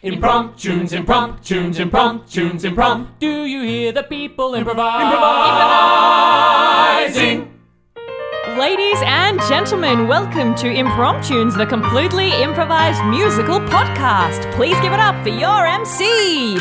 Impromptunes, impromptunes, impromptunes, impromptu. Do you hear the people improvise? Improvising. Ladies and gentlemen, welcome to Impromptunes, the completely improvised musical podcast. Please give it up for your MC.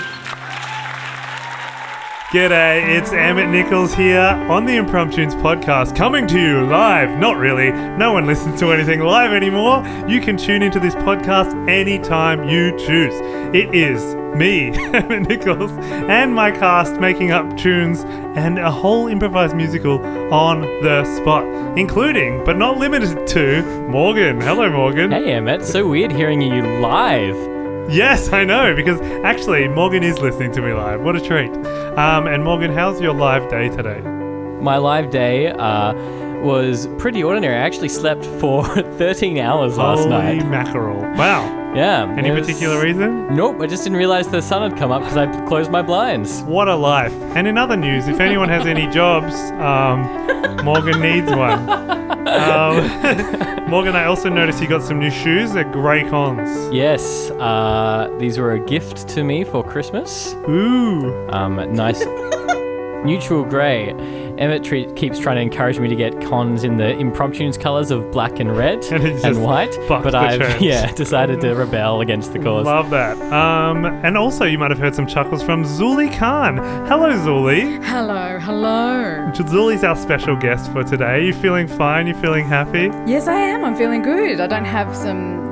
G'day, it's Emmett Nichols here on the Impromptunes podcast, coming to you live. Not really, no one listens to anything live anymore. You can tune into this podcast anytime you choose. It is me, Emmett Nichols, and my cast making up tunes and a whole improvised musical on the spot, including, but not limited to, Morgan. Hello, Morgan. Hey Emmett, so weird hearing you live. Yes, I know, because actually, Morgan is listening to me live. What a treat. Um, and Morgan, how's your live day today? My live day uh, was pretty ordinary. I actually slept for 13 hours last Holy night. mackerel. Wow. Yeah. Any was- particular reason? Nope, I just didn't realize the sun had come up because I closed my blinds. What a life. And in other news, if anyone has any jobs, um, Morgan needs one. Um, Morgan, I also noticed you got some new shoes. They're grey cons. Yes, uh, these were a gift to me for Christmas. Ooh. Um, nice neutral grey. Emmett tre- keeps trying to encourage me to get cons in the impromptu's colours of black and red And and, white, but I've trends. yeah decided to rebel against the cause. Love that. Um, and also, you might have heard some chuckles from Zuli Khan. Hello, Zuli. Hello, hello. Zuli's our special guest for today. Are you feeling fine? Are You feeling happy? Yes, I am. I'm feeling good. I don't have some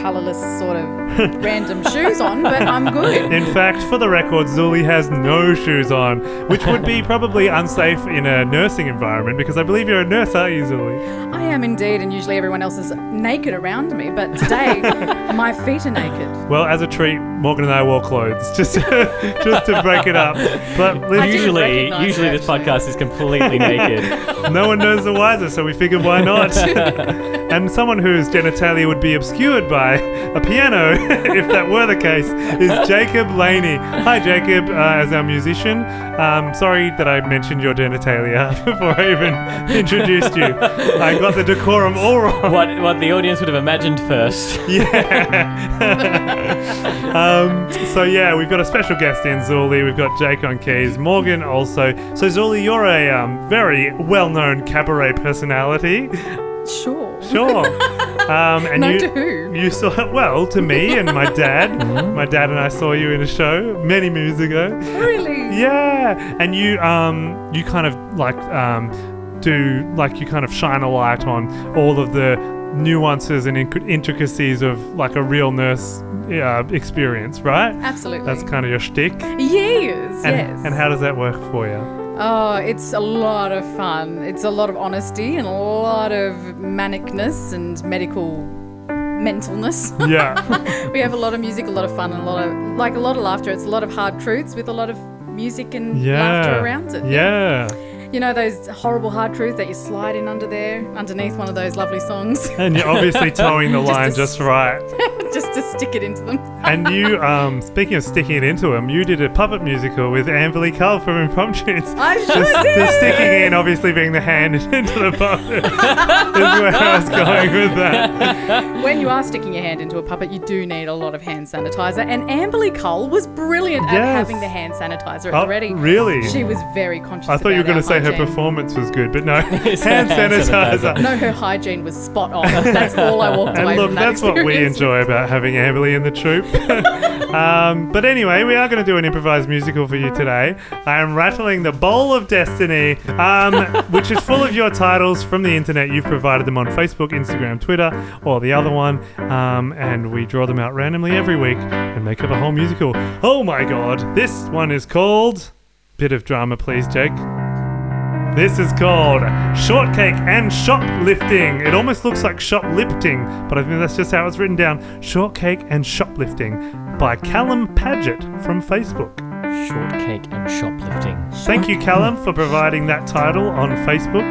colourless sort of random shoes on, but I'm good. In fact, for the record, Zuli has no shoes on, which would be probably unsafe in a nursing environment because I believe you're a nurse, aren't you, Zuli? I am indeed, and usually everyone else is naked around me, but today my feet are naked. Well, as a treat, Morgan and I wore clothes just to, just to break it up. But I let's- didn't Usually, usually it, this podcast is completely naked. no one knows the wiser, so we figured why not? And someone whose genitalia would be obscured by a piano, if that were the case, is Jacob Laney. Hi, Jacob, uh, as our musician. Um, sorry that I mentioned your genitalia before I even introduced you. I got the decorum all wrong. What what the audience would have imagined first. Um, so yeah, we've got a special guest in Zuli. We've got Jake on keys, Morgan also. So Zuli, you're a um, very well-known cabaret personality. Sure. Sure. Um, and No, you, to who? You saw well to me and my dad. Mm-hmm. My dad and I saw you in a show many moons ago. Really? Yeah, and you um you kind of like um do like you kind of shine a light on all of the nuances and intricacies of like a real nurse uh, experience, right? Absolutely. That's kind of your shtick. Yes, And, yes. and how does that work for you? Oh, it's a lot of fun. It's a lot of honesty and a lot of manicness and medical mentalness. Yeah. we have a lot of music, a lot of fun, and a lot of like a lot of laughter. It's a lot of hard truths with a lot of music and Yeah. laughter around it. Yeah. You know those horrible hard truths that you slide in under there, underneath one of those lovely songs, And you're obviously towing the Just line a just right. just to stick it into them. And you, um, speaking of sticking it into them, you did a puppet musical with Amberly Cull from Impromptunes. I sure the did. Just sticking in, obviously being the hand into the puppet, is where I was going with that. When you are sticking your hand into a puppet, you do need a lot of hand sanitizer. And Amberly Cole was brilliant at having the hand sanitizer at Oh, the ready. really? She was very conscious. I thought you were going to say her performance was good, but no, hand hand sanitizer. sanitizer. No, her hygiene was spot on. That's all I walked And away look, from that that's what we enjoy about having Amberly in the troupe. um, but anyway, we are going to do an improvised musical for you today. I am rattling the Bowl of Destiny, um, which is full of your titles from the internet. You've provided them on Facebook, Instagram, Twitter, or the other one, um, and we draw them out randomly every week and make up a whole musical. Oh my god, this one is called. Bit of drama, please, Jake. This is called Shortcake and Shoplifting. It almost looks like shoplifting, but I think that's just how it's written down. Shortcake and Shoplifting by Callum Paget from Facebook. Shortcake and shoplifting. Thank you, Callum, for providing that title on Facebook.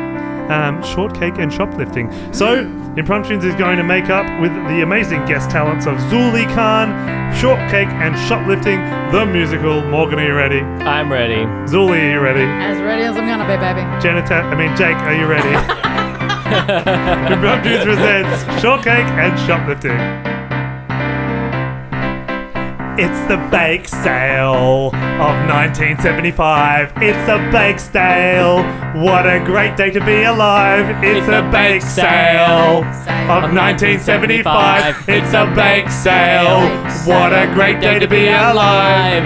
Um, shortcake and shoplifting. So, Impromptunes is going to make up with the amazing guest talents of Zuli Khan, Shortcake and Shoplifting, the musical. Morgan, are you ready? I'm ready. Zuli, are you ready? As ready as I'm gonna be, baby. Janita, I mean Jake, are you ready? Impromptunes presents Shortcake and Shoplifting. It's the bake sale of 1975. It's a bake sale. What a great day to be alive. It's a bake sale of 1975. It's a bake sale. What a great day to be alive.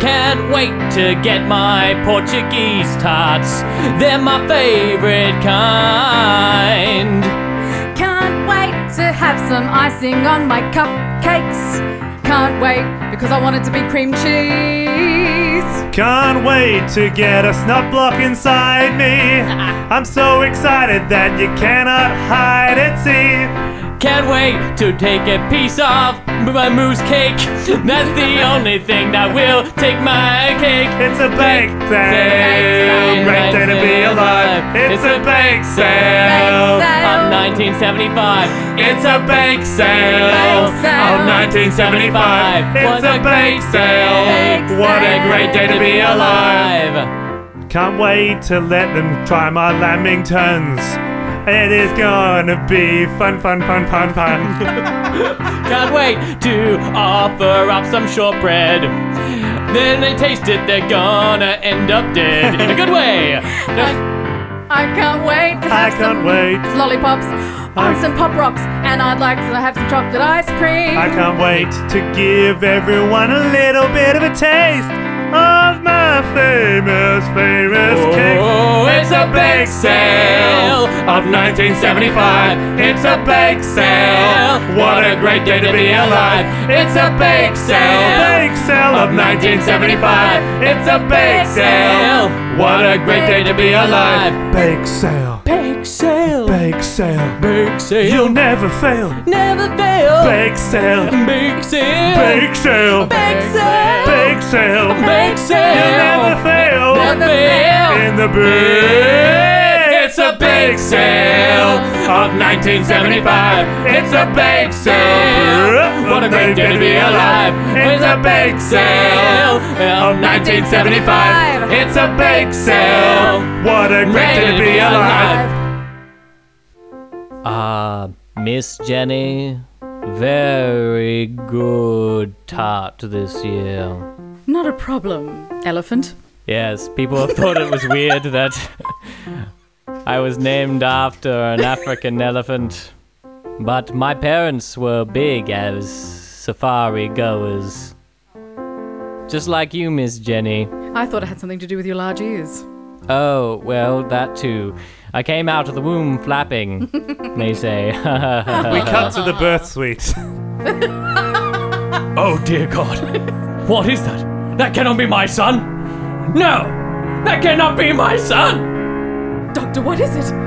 Can't wait to get my Portuguese tarts. They're my favorite kind. Can't wait to have some icing on my cupcakes. Can't wait because I want it to be cream cheese. Can't wait to get a snot block inside me. I'm so excited that you cannot hide it. See, Can't wait to take a piece of my mousse cake. That's the only thing that will take my cake. it's a bake sale. Great day to be alive. It's a bake sale. Of 1975. It's a bake sale of 1975. It's a bake sale. What a great day to be alive. Alive. Can't wait to let them try my lamingtons. It is gonna be fun, fun, fun, fun, fun. Can't wait to offer up some shortbread. Then they taste it, they're gonna end up dead in a good way. I can't wait to I can't some wait. lollipops on some pop rocks, and I'd like to have some chocolate ice cream. I can't wait to give everyone a little bit of a taste of my famous, famous cake. Oh, it's a bake sale of 1975. It's a bake sale. What a great day to be alive. It's a bake sale. Bake sale of 1975. It's a bake sale. What a great day to be alive. Bake sale. Bake sale. Bake sale. Bake sale. You'll never fail. never fail. Bake sale. Bake sale. Bake sale. Bake sale. Bake sale. Bake sale. You'll never fail. Never fail. In the bake. It's a bake sale of 1975. It's a bake sale. What a great day to be alive. It's a bake sale of 1975. It's a bake sale. What a great day to be alive. Ah, Miss Jenny, very good tart this year. Not a problem, elephant. Yes, people have thought it was weird that I was named after an African elephant, but my parents were big as safari goers. Just like you, Miss Jenny. I thought it had something to do with your large ears. Oh, well, that too. I came out of the womb flapping, they say. We cut to the birth suite. Oh dear God. What is that? That cannot be my son! No! That cannot be my son! Doctor, what is it?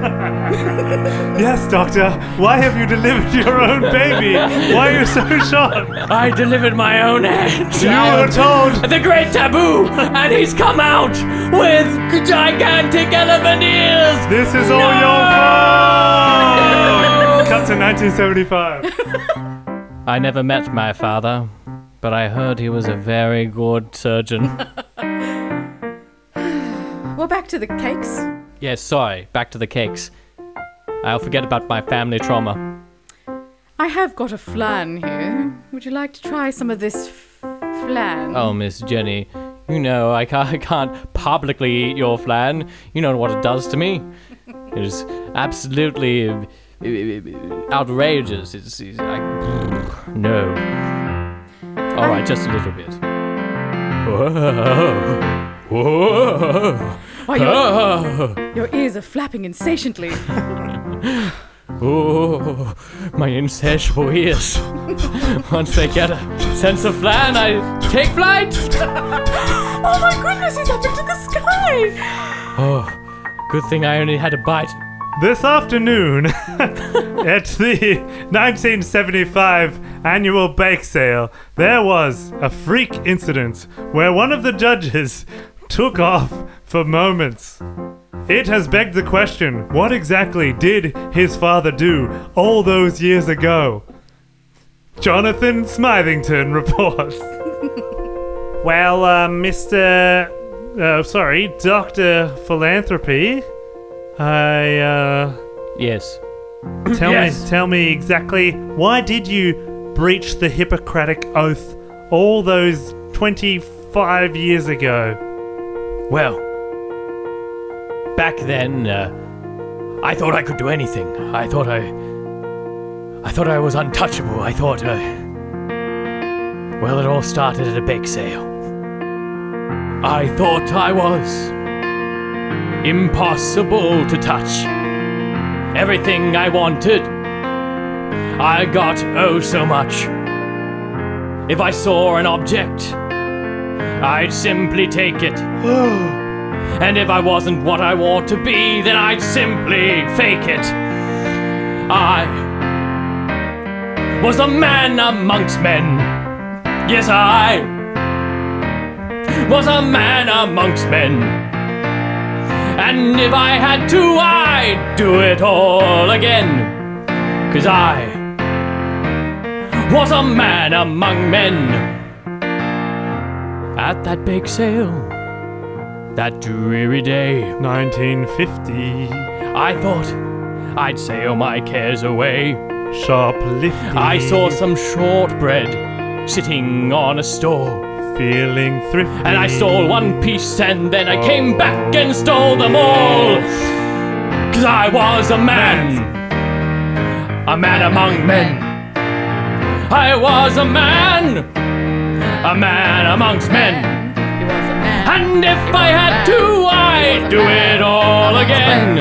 Yes, Doctor. Why have you delivered your own baby? Why are you so shocked? I delivered my own You were child. told. The great taboo! And he's come out with gigantic elephant ears! This is all No! your fault. Cut to 1975. I never met my father, but I heard he was a very good surgeon. Well, back to the cakes. Yes, sorry, back to the cakes. I'll forget about my family trauma. I have got a flan here. Would you like to try some of this f- flan? Oh, Miss Jenny, you know I can't, I can't publicly eat your flan. You know what it does to me. It is absolutely uh, uh, outrageous. It's, it's like, no. All right, just a little bit. Whoa. Whoa. Why, your, Ah. your ears are flapping insatiently. Oh, my insatiable ears. Once they get a sense of flan, I take flight. oh my goodness, he's up into the sky! Oh, good thing I only had a bite. This afternoon, at the 1975 annual bake sale, there was a freak incident where one of the judges took off for moments. It has begged the question what exactly did his father do all those years ago? Jonathan Smithington reports. well, uh, Mr. Uh, sorry, Dr. Philanthropy. I, uh. Yes. Tell Yes. me, tell me exactly why did you breach the Hippocratic oath all those 25 years ago? Well, back then, uh, I thought I could do anything. I thought I. I thought I was untouchable. I thought, uh. Well, it all started at a bake sale. I thought I was. Impossible to touch. Everything I wanted. I got oh so much. If I saw an object, I'd simply take it. And if I wasn't what I want to be, then I'd simply fake it. I was a man amongst men. Yes, I was a man amongst men. And if I had to, I'd do it all again. Cause I was a man among men. At that bake sale, that dreary day, 1950. I thought I'd sail my cares away. Shoplifting. I saw some shortbread sitting on a store. Feeling thrifty. And I stole one piece and then I came oh. back and stole them all. Cause I was a man. A man among men. I was a man. A man amongst men. He was a man. And if He was I a had to, I'd do it all again.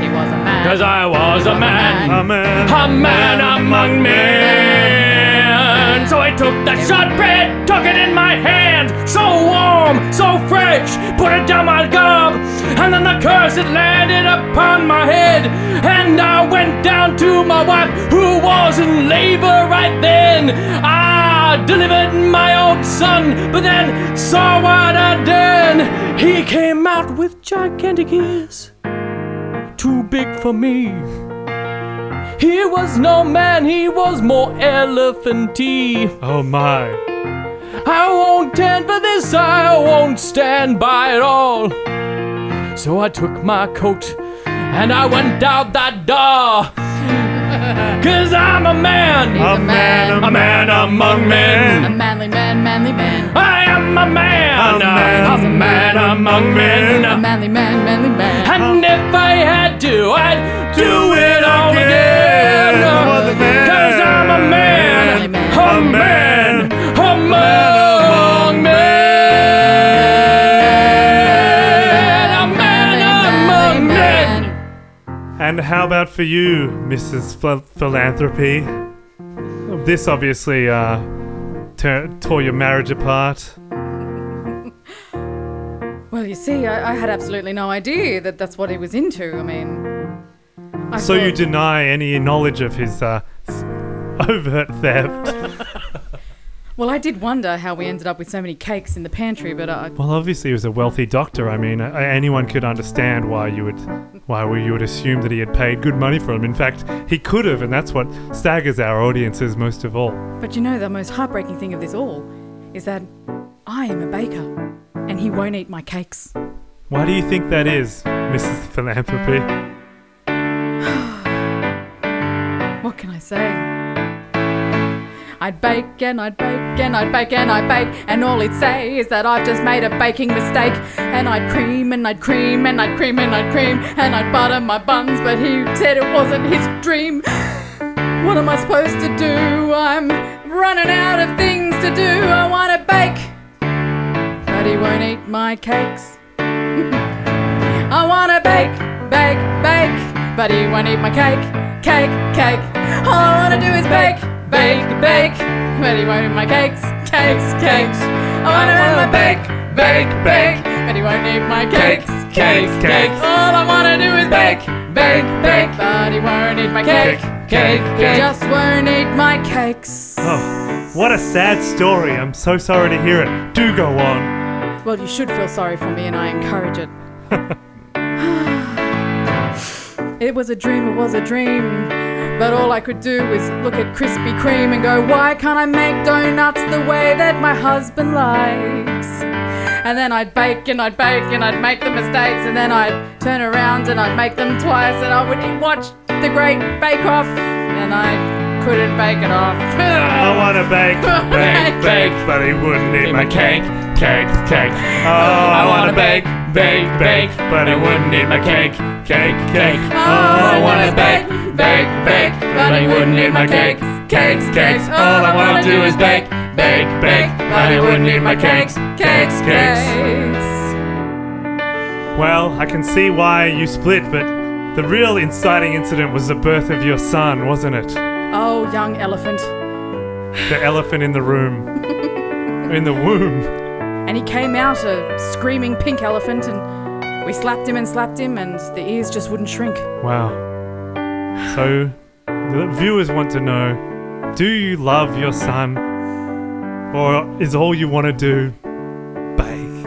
He was a man. Cause I was a man. A man. A man among men. So I took that shortbread, took it in my hand, so warm, so fresh, put it down my gob, and then the curse it landed upon my head, and I went down to my wife who was in labor right then. I delivered my old son, but then saw what I'd done. He came out with gigantic ears, too big for me. He was no man, he was more elephanty. Oh my. I won't stand for this, I won't stand by it all. So I took my coat and I went out that door. Cause I'm a man, He's A man, a man among men. A manly man, manly man. I am a man, A man. a man among men. A manly man, manly man. And if I had to, I'd do it all again. Was a man. Cause I'm a man, a man, And how about for you, Mrs. Phil- Philanthropy? This obviously uh, ter- tore your marriage apart. Well, you see, I, I had absolutely no idea that that's what he was into. I mean, I So you deny any knowledge of his uh, overt theft? Well, I did wonder how we ended up with so many cakes in the pantry, but I, well, obviously he was a wealthy doctor. I mean, uh, anyone could understand why you would, why you would assume that he had paid good money for them. In fact, he could have, and that's what staggers our audiences most of all. but you know, the most heartbreaking thing of this all is that I am a baker, and he won't eat my cakes. Why do you think that is, Mrs. Philanthropy? What can I say? I'd bake and I'd bake and I'd bake and I'd bake, and all he'd say is that I've just made a baking mistake. And I'd cream and I'd cream and I'd cream and I'd cream and I'd butter my buns, but he said it wasn't his dream. What am I supposed to do? I'm running out of things to do. I want to bake, but he won't eat my cakes. I want to bake, bake, bake, but he won't eat my cake, cake, cake. All I want to do is bake, bake, bake, but he won't eat my cakes, cakes, cakes. I want to bake, bake, bake, but he won't eat my cakes, cakes, cakes. All I want to do is bake, bake, bake, but he won't eat my cake, cake, cake. He just won't eat my cakes. Oh, what a sad story. I'm so sorry to hear it. Do go on. Well, you should feel sorry for me, and I encourage it. it was a dream, it was a dream. But all I could do was look at Krispy Kreme and go, why can't I make donuts the way that my husband likes? And then I'd bake and I'd bake and I'd make the mistakes, and then I'd turn around and I'd make them twice, and I would watch the Great Bake Off, and I'd couldn't bake it off. I want to bake, bake, bake, but he wouldn't eat my cake, cake, cake. Oh, I want to bake, bake, bake, but I wouldn't eat my cake, cake, cake. Oh, I want to bake, bake, bake, but I wouldn't eat my cake, cakes, cakes. All I want to do is bake, bake, bake, but I wouldn't eat my cakes, cakes, cakes. Well, I can see why you split, but the real inciting incident was the birth of your son, wasn't it? Oh, young elephant. The elephant in the room. in the womb. And he came out a screaming pink elephant, and we slapped him and slapped him, and the ears just wouldn't shrink. Wow. So, the viewers want to know do you love your son? Or is all you want to do bake?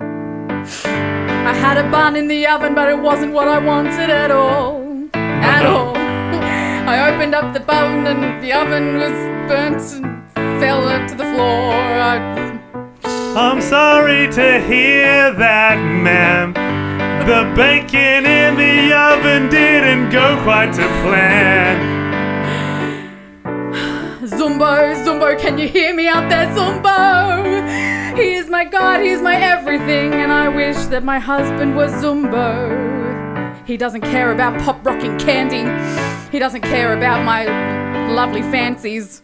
I had a bun in the oven, but it wasn't what I wanted at all. At all. I opened up the bun, and the oven was burnt and fell to the floor. I, I'm sorry to hear that, ma'am. The bacon in the oven didn't go quite to plan. Zumbo, Zumbo, can you hear me out there, Zumbo? He is my God, he's my everything, and I wish that my husband was Zumbo. He doesn't care about pop rocking candy. He doesn't care about my lovely fancies.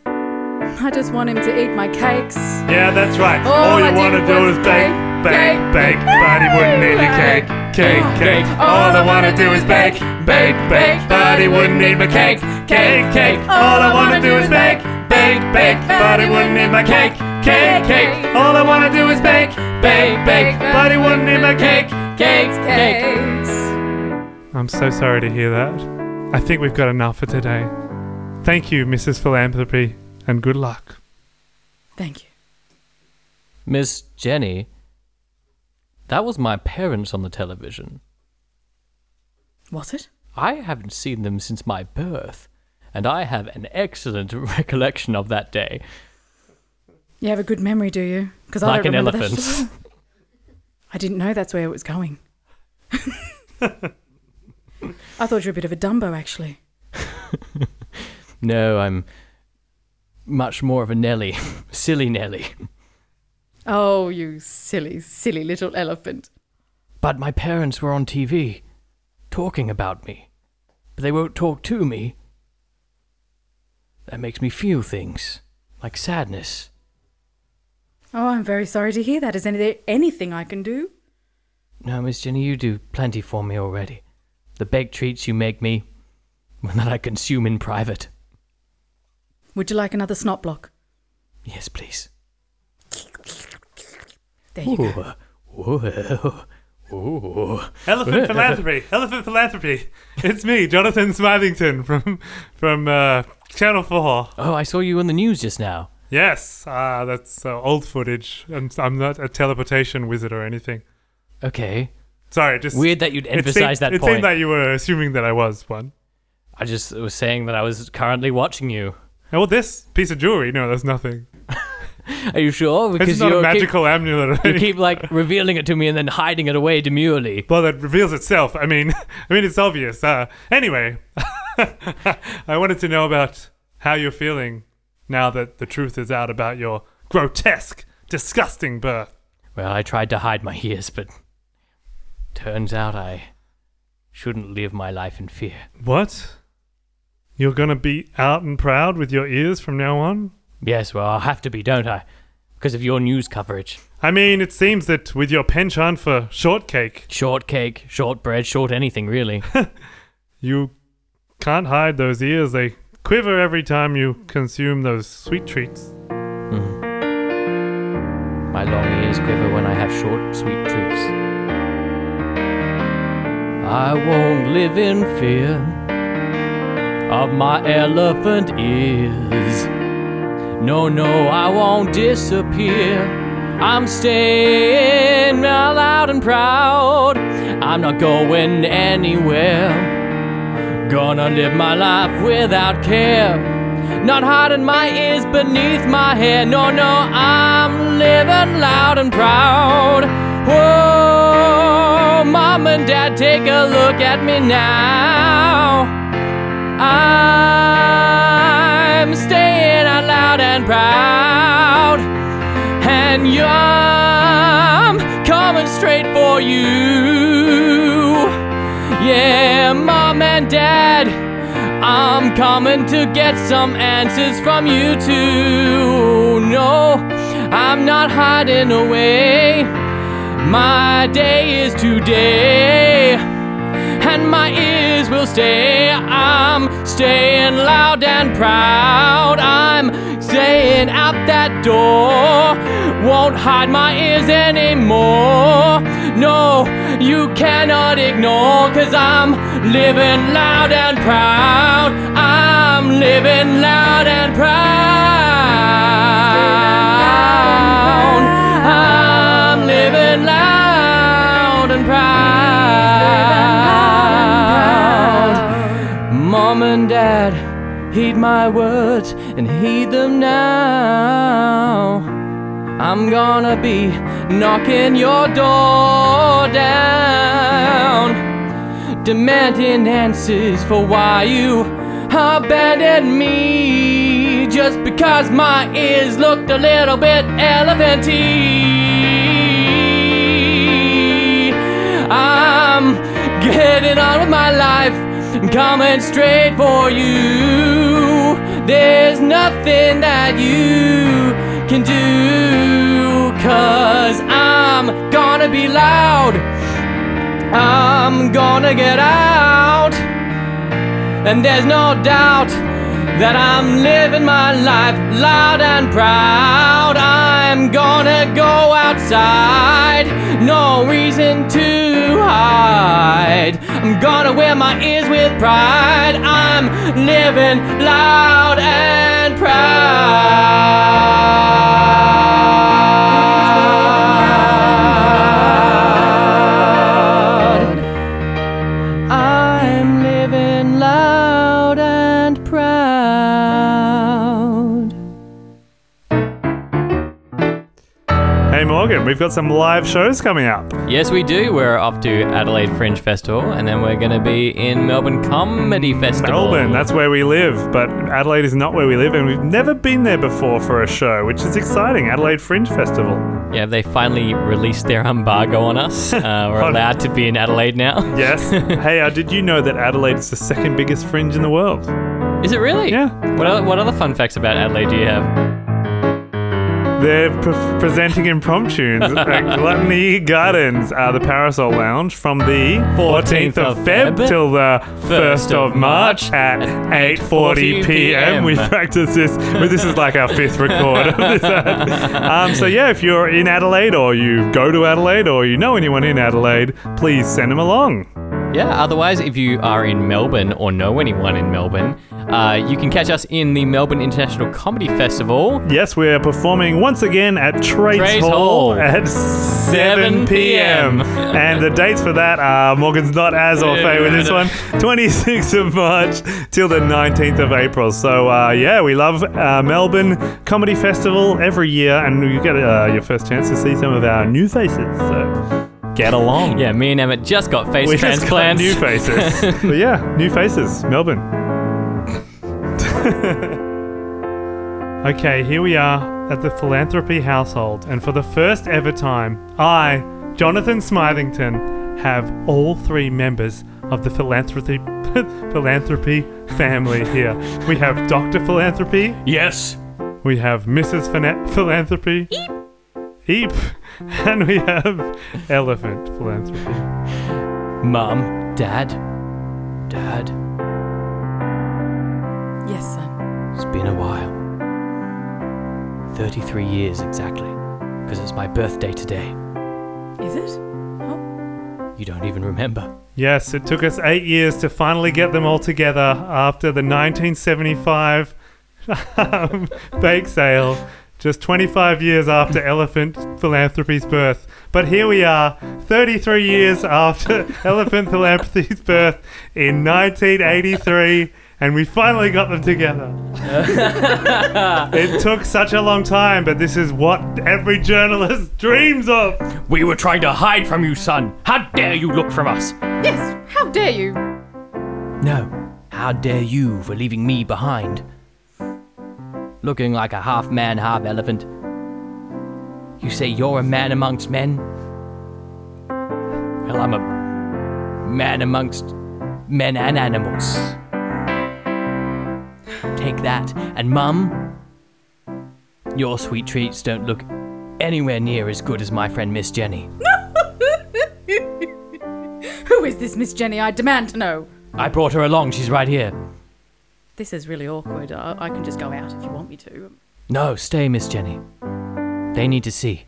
I just want him to eat my cakes. Yeah, that's right. All All, you want to do is bake, bake, bake, but he wouldn't eat the cake, cake, cake. All I want to do is bake, bake, bake, but he wouldn't eat my cake, cake, cake. All I want to do is bake, bake, bake, but he wouldn't eat my cake, cake, cake. All I want to do is bake, bake, bake, but he wouldn't eat my cake, Cakes, cake. Cakes. I'm so sorry to hear that. I think we've got enough for today. Thank you, Mrs. Philanthropy, and good luck. Thank you. Miss Jenny, that was my parents on the television. Was it? I haven't seen them since my birth, and I have an excellent recollection of that day. You have a good memory, do you? Because I Like don't an remember that elephant. shit. I didn't know that's where it was going. I thought you were a bit of a Dumbo, actually. No, I'm much more of a Nelly. Silly Nelly. Oh, you silly, silly little elephant. But my parents were on TV, talking about me. But they won't talk to me. That makes me feel things, like sadness. Oh, I'm very sorry to hear that. Is there anything I can do? No, Miss Jenny, you do plenty for me already. The baked treats you make me, that I consume in private. Would you like another snot block? Yes, please. There you go. Ooh, whoa, ooh. Elephant philanthropy. Elephant philanthropy. It's me, Jonathan Smithington from from uh, Channel Four. Oh, I saw you on the news just now. Yes, uh, that's uh, old footage, and I'm not a teleportation wizard or anything. Okay. Sorry, just Weird that you'd emphasize seemed, that It point. seemed that you were assuming that I was one. I just was saying that I was currently watching you. Oh, well, this piece of jewelry, no, there's nothing. Are you sure? It's Because not you a magical amulet. You keep like revealing it to me and then hiding it away demurely. Well, that reveals itself. I mean, I mean, it's obvious. Uh, anyway, I wanted to know about how you're feeling now that the truth is out about your grotesque, disgusting birth. Well, I tried to hide my ears, but turns out I shouldn't live my life in fear. What? You're gonna be out and proud with your ears from now on? Yes, well, I'll have to be, don't I? Because of your news coverage. I mean, it seems that with your penchant for shortcake, Shortcake, shortbread, short anything, really. you can't hide those ears. They quiver every time you consume those sweet treats. Mm-hmm. My long ears quiver when I have short, sweet treats. I won't live in fear of my elephant ears. No, no, I won't disappear. I'm staying loud and proud. I'm not going anywhere. Gonna live my life without care. Not hiding my ears beneath my hair. No, no, I'm living loud and proud. Whoa, mom and dad, take a look at me now. And proud. And I'm coming straight for you. Yeah, mom and dad, I'm coming to get some answers from you too. No, I'm not hiding away. My day is today, and my ears stay. I'm staying loud and proud. I'm staying out that door. Won't hide my ears anymore. No, you cannot ignore, cause I'm living loud and proud. I'm living loud and proud. Heed my words and heed them now. I'm gonna be knocking your door down, demanding answers for why you abandoned me just because my ears looked a little bit elephanty. I'm getting on with my life, coming straight for you. There's nothing that you can do, cause I'm gonna be loud. I'm gonna get out. And there's no doubt that I'm living my life loud and proud. I'm gonna go outside, no reason to hide. I'm gonna wear my ears with pride. I'm living loud and proud. Morgan, we've got some live shows coming up. Yes, we do. We're off to Adelaide Fringe Festival, and then we're going to be in Melbourne Comedy Festival. Melbourne, that's where we live, but Adelaide is not where we live, and we've never been there before for a show, which is exciting. Adelaide Fringe Festival. Yeah, they finally released their embargo on us. Uh, we're allowed to be in Adelaide now. Yes. hey, uh, did you know that Adelaide is the second biggest fringe in the world? Is it really? Yeah. What other, what other fun facts about Adelaide do you have? They're pre- presenting impromptus at Gluttony Gardens, uh, the Parasol Lounge, from the 14th of Feb till the 1st of March at 8:40 p.m. We practice this. Well, this is like our fifth record of this ad. Um, so yeah, if you're in Adelaide or you go to Adelaide or you know anyone in Adelaide, please send them along. Yeah, otherwise, if you are in Melbourne or know anyone in Melbourne, uh, you can catch us in the Melbourne International Comedy Festival. Yes, we're performing once again at Trades Hall, Hall. at 7 p.m. and the dates for that are Morgan's not as au fait with this one 26th of March till the 19th of April. So, uh, yeah, we love uh, Melbourne Comedy Festival every year, and you get uh, your first chance to see some of our new faces. So, get along. Yeah, me and Emmett just got face we just got new faces. but yeah, new faces. Melbourne. okay, here we are at the philanthropy household, and for the first ever time, I, Jonathan Smithington, have all three members of the philanthropy philanthropy family here. We have Doctor Philanthropy. Yes. We have Mrs. Phina- Philanthropy. Eep. Eep. And we have Elephant Philanthropy. Mum, Dad, Dad, Yes, son. it's been a while. 33 years exactly. Because it's my birthday today. Is it? Oh, You don't even remember. Yes, it took us eight years to finally get them all together after the 1975 um, bake sale, just 25 years after Elephant Philanthropy's birth. But here we are, 33 years after Elephant Philanthropy's birth in 1983. And we finally got them together. it took such a long time, but this is what every journalist dreams of. We were trying to hide from you, son. How dare you look from us? yes. How dare you? No. How dare you for leaving me behind? looking like a half man, half elephant. You say you're a man amongst men? Well, I'm a man amongst men and animals. Take that, and Mum, your sweet treats don't look anywhere near as good as my friend Miss Jenny. Who is this Miss Jenny? I demand to know. I brought her along, she's right here. This is really awkward. I, I can just go out if you want me to. No, stay, Miss Jenny. They need to see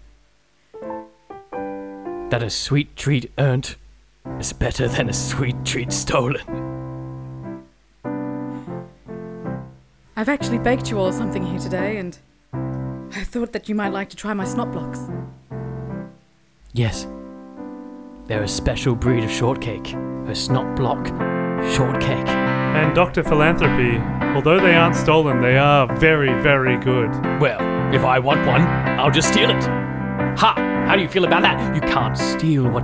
that a sweet treat earned is better than a sweet treat stolen. I've actually baked you all something here today, and I thought that you might like to try my snot blocks. Yes, they're a special breed of shortcake, a snot block shortcake. And Dr. Philanthropy, although they aren't stolen, they are very, very good. Well, if I want one, I'll just steal it. Ha! How do you feel about that? You can't steal what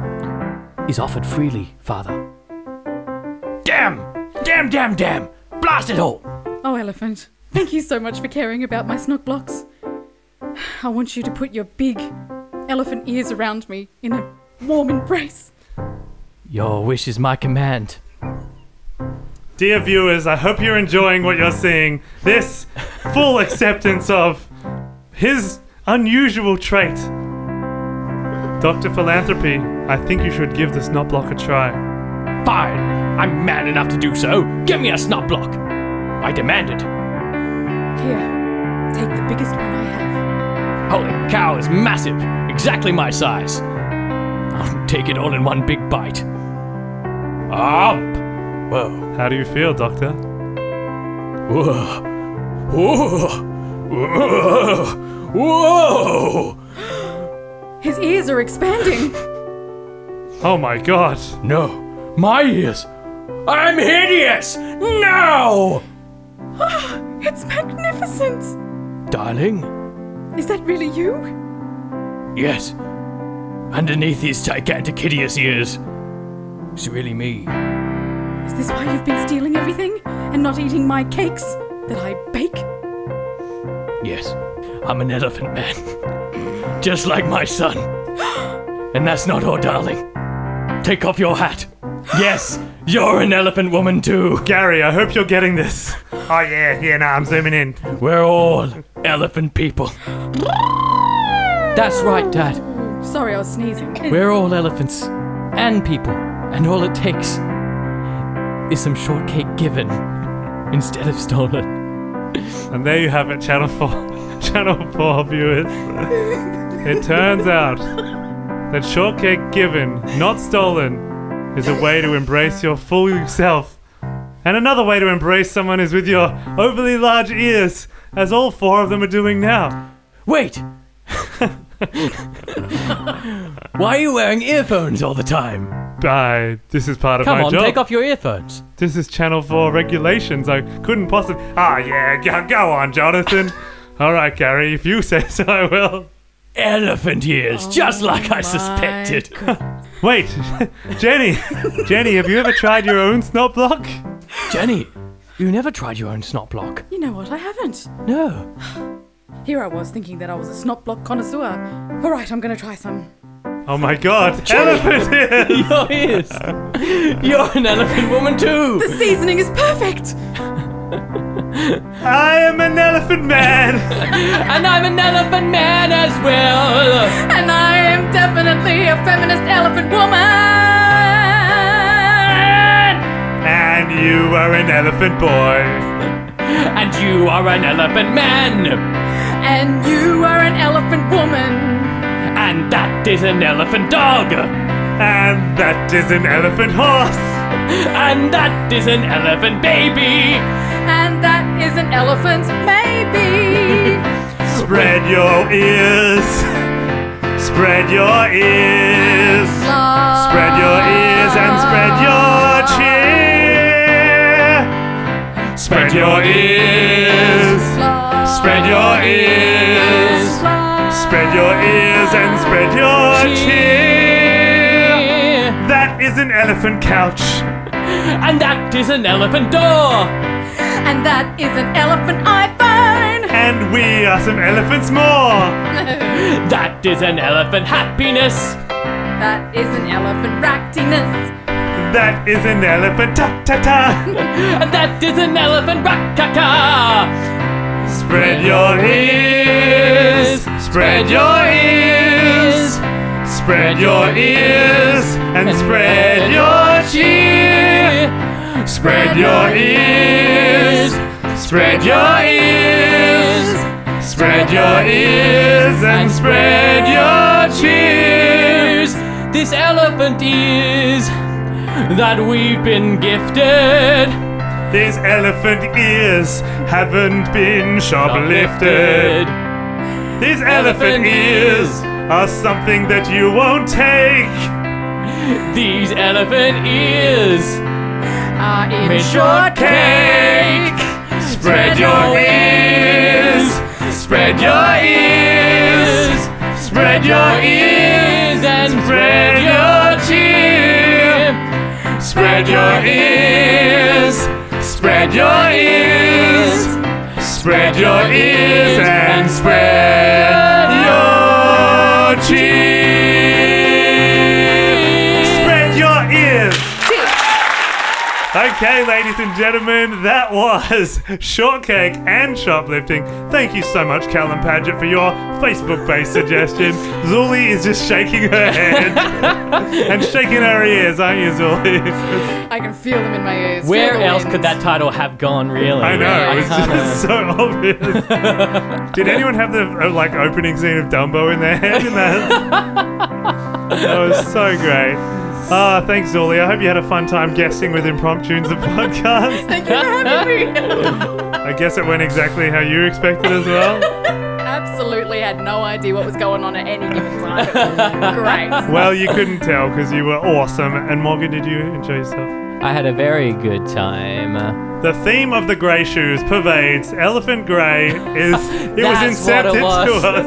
is offered freely, Father. Damn! Damn, damn, damn! Blast it all! Oh, Elephant, thank you so much for caring about my snot blocks. I want you to put your big elephant ears around me in a warm embrace. Your wish is my command. Dear viewers, I hope you're enjoying what you're seeing. This full acceptance of his unusual trait. Dr. Philanthropy, I think you should give the snot block a try. Fine. I'm man enough to do so. Give me a snot block. I demand it. Here, take the biggest one I have. Holy cow, it's massive. Exactly my size. I'll take it all in one big bite. Up. Whoa. How do you feel, Doctor? Whoa. Whoa. Whoa. Whoa. His ears are expanding. Oh my god. No. My ears. I'm hideous. No. Ah, it's magnificent. Darling. Is that really you? Yes. Underneath these gigantic hideous ears. It's really me. Is this why you've been stealing everything and not eating my cakes that I bake? Yes, I'm an elephant man. Just like my son. And that's not all, darling. Take off your hat. Yes, you're an elephant woman too. Gary, I hope you're getting this. Oh yeah, yeah, nah, I'm zooming in. We're all elephant people. That's right, Dad. Sorry, I was sneezing. We're all elephants and people, and all it takes is some shortcake given instead of stolen. And there you have it, Channel 4. Channel 4 viewers. it turns out that shortcake given, not stolen, is a way to embrace your full self. And another way to embrace someone is with your overly large ears, as all four of them are doing now. Wait! Why are you wearing earphones all the time? I, this is part of my. Come my on, job. take off your earphones. This is Channel 4 regulations. I couldn't possibly. Ah, yeah, go, go on, Jonathan. All right, Gary, if you say so, I will. Elephant ears, just like I suspected. Wait, Jenny, Jenny, have you ever tried your own snot block? Jenny, you never tried your own snot block. You know what? I haven't. No. Here I was thinking that I was a snot block connoisseur. All right, I'm gonna try some. Oh my God, elephant ears! Your ears. You're an elephant woman too. The seasoning is perfect. I am an elephant man. And I'm an elephant man as well. And elephant boy. And you are an elephant man. And you are an elephant woman. And that is an elephant dog. And that is an elephant horse. And that is an elephant baby. And that is an elephant, maybe. Spread your ears. Spread your ears. Spread your ears and spread your cheer. Spread your ears. Spread your ears. Spread your ears and spread your cheer. That is an elephant couch. And that is an elephant door. And that is an elephant iPhone. And we are some elephants more. That is an elephant happiness. That is an elephant ractiness. That is an elephant ta ta ta. And that is an elephant rakaka. Spread your ears. Spread your ears. Spread your ears and spread your cheer. Spread your ears. Spread your ears. Spread your ears and spread your cheers. This elephant is that we've been gifted. These elephant ears haven't been shoplifted. These elephant ears are something that you won't take. These elephant ears are in made shortcake. shortcake. Spread your ears. Spread your ears. Spread your ears and spread your cheer. Spread your ears. Spread your ears. Spread your ears and spread your cheer. Okay, ladies and gentlemen, that was Shortcake and Shoplifting. Thank you so much, Callum Paget, for your Facebook based suggestion. Zuli is just shaking her head and shaking her ears, aren't you, Zuli? I can feel them in my ears. Where else wind. could that title have gone, really? I know, it was I kinda- just so obvious. Did anyone have the uh, like opening scene of Dumbo in their head? In that? that was so great. Ah, thanks, Zuli. I hope you had a fun time guessing with Impromptunes, the podcast. Thank you for having me. I guess it went exactly how you expected as well. Absolutely had no idea what was going on at any given time. Great. Well, you couldn't tell because you were awesome. And Morgan, did you enjoy yourself? I had a very good time. The theme of the grey shoes pervades Elephant Grey. Is it was That's what it incepted was. to us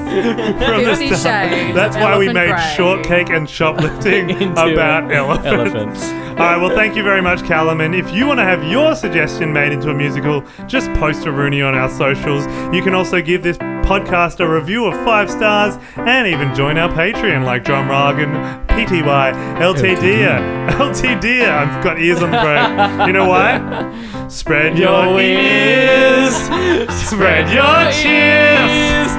from Fifty the start. Shades That's why we Elephant made Grey. shortcake and shoplifting Into about elephants. elephants. All right, well, thank you very much, Callum. And if you want to have your suggestion made into a musical, just post a Rooney on our socials. You can also give this podcast a review of five stars and even join our Patreon like John Rogan, PTY, LTD, LTD. I've got ears on the brain. You know why? Spread your Your ears, spread your cheers,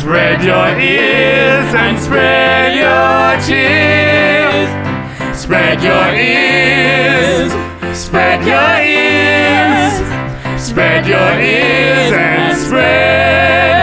spread your ears and spread your cheers. Spread your ears, spread your ears, spread your ears and spread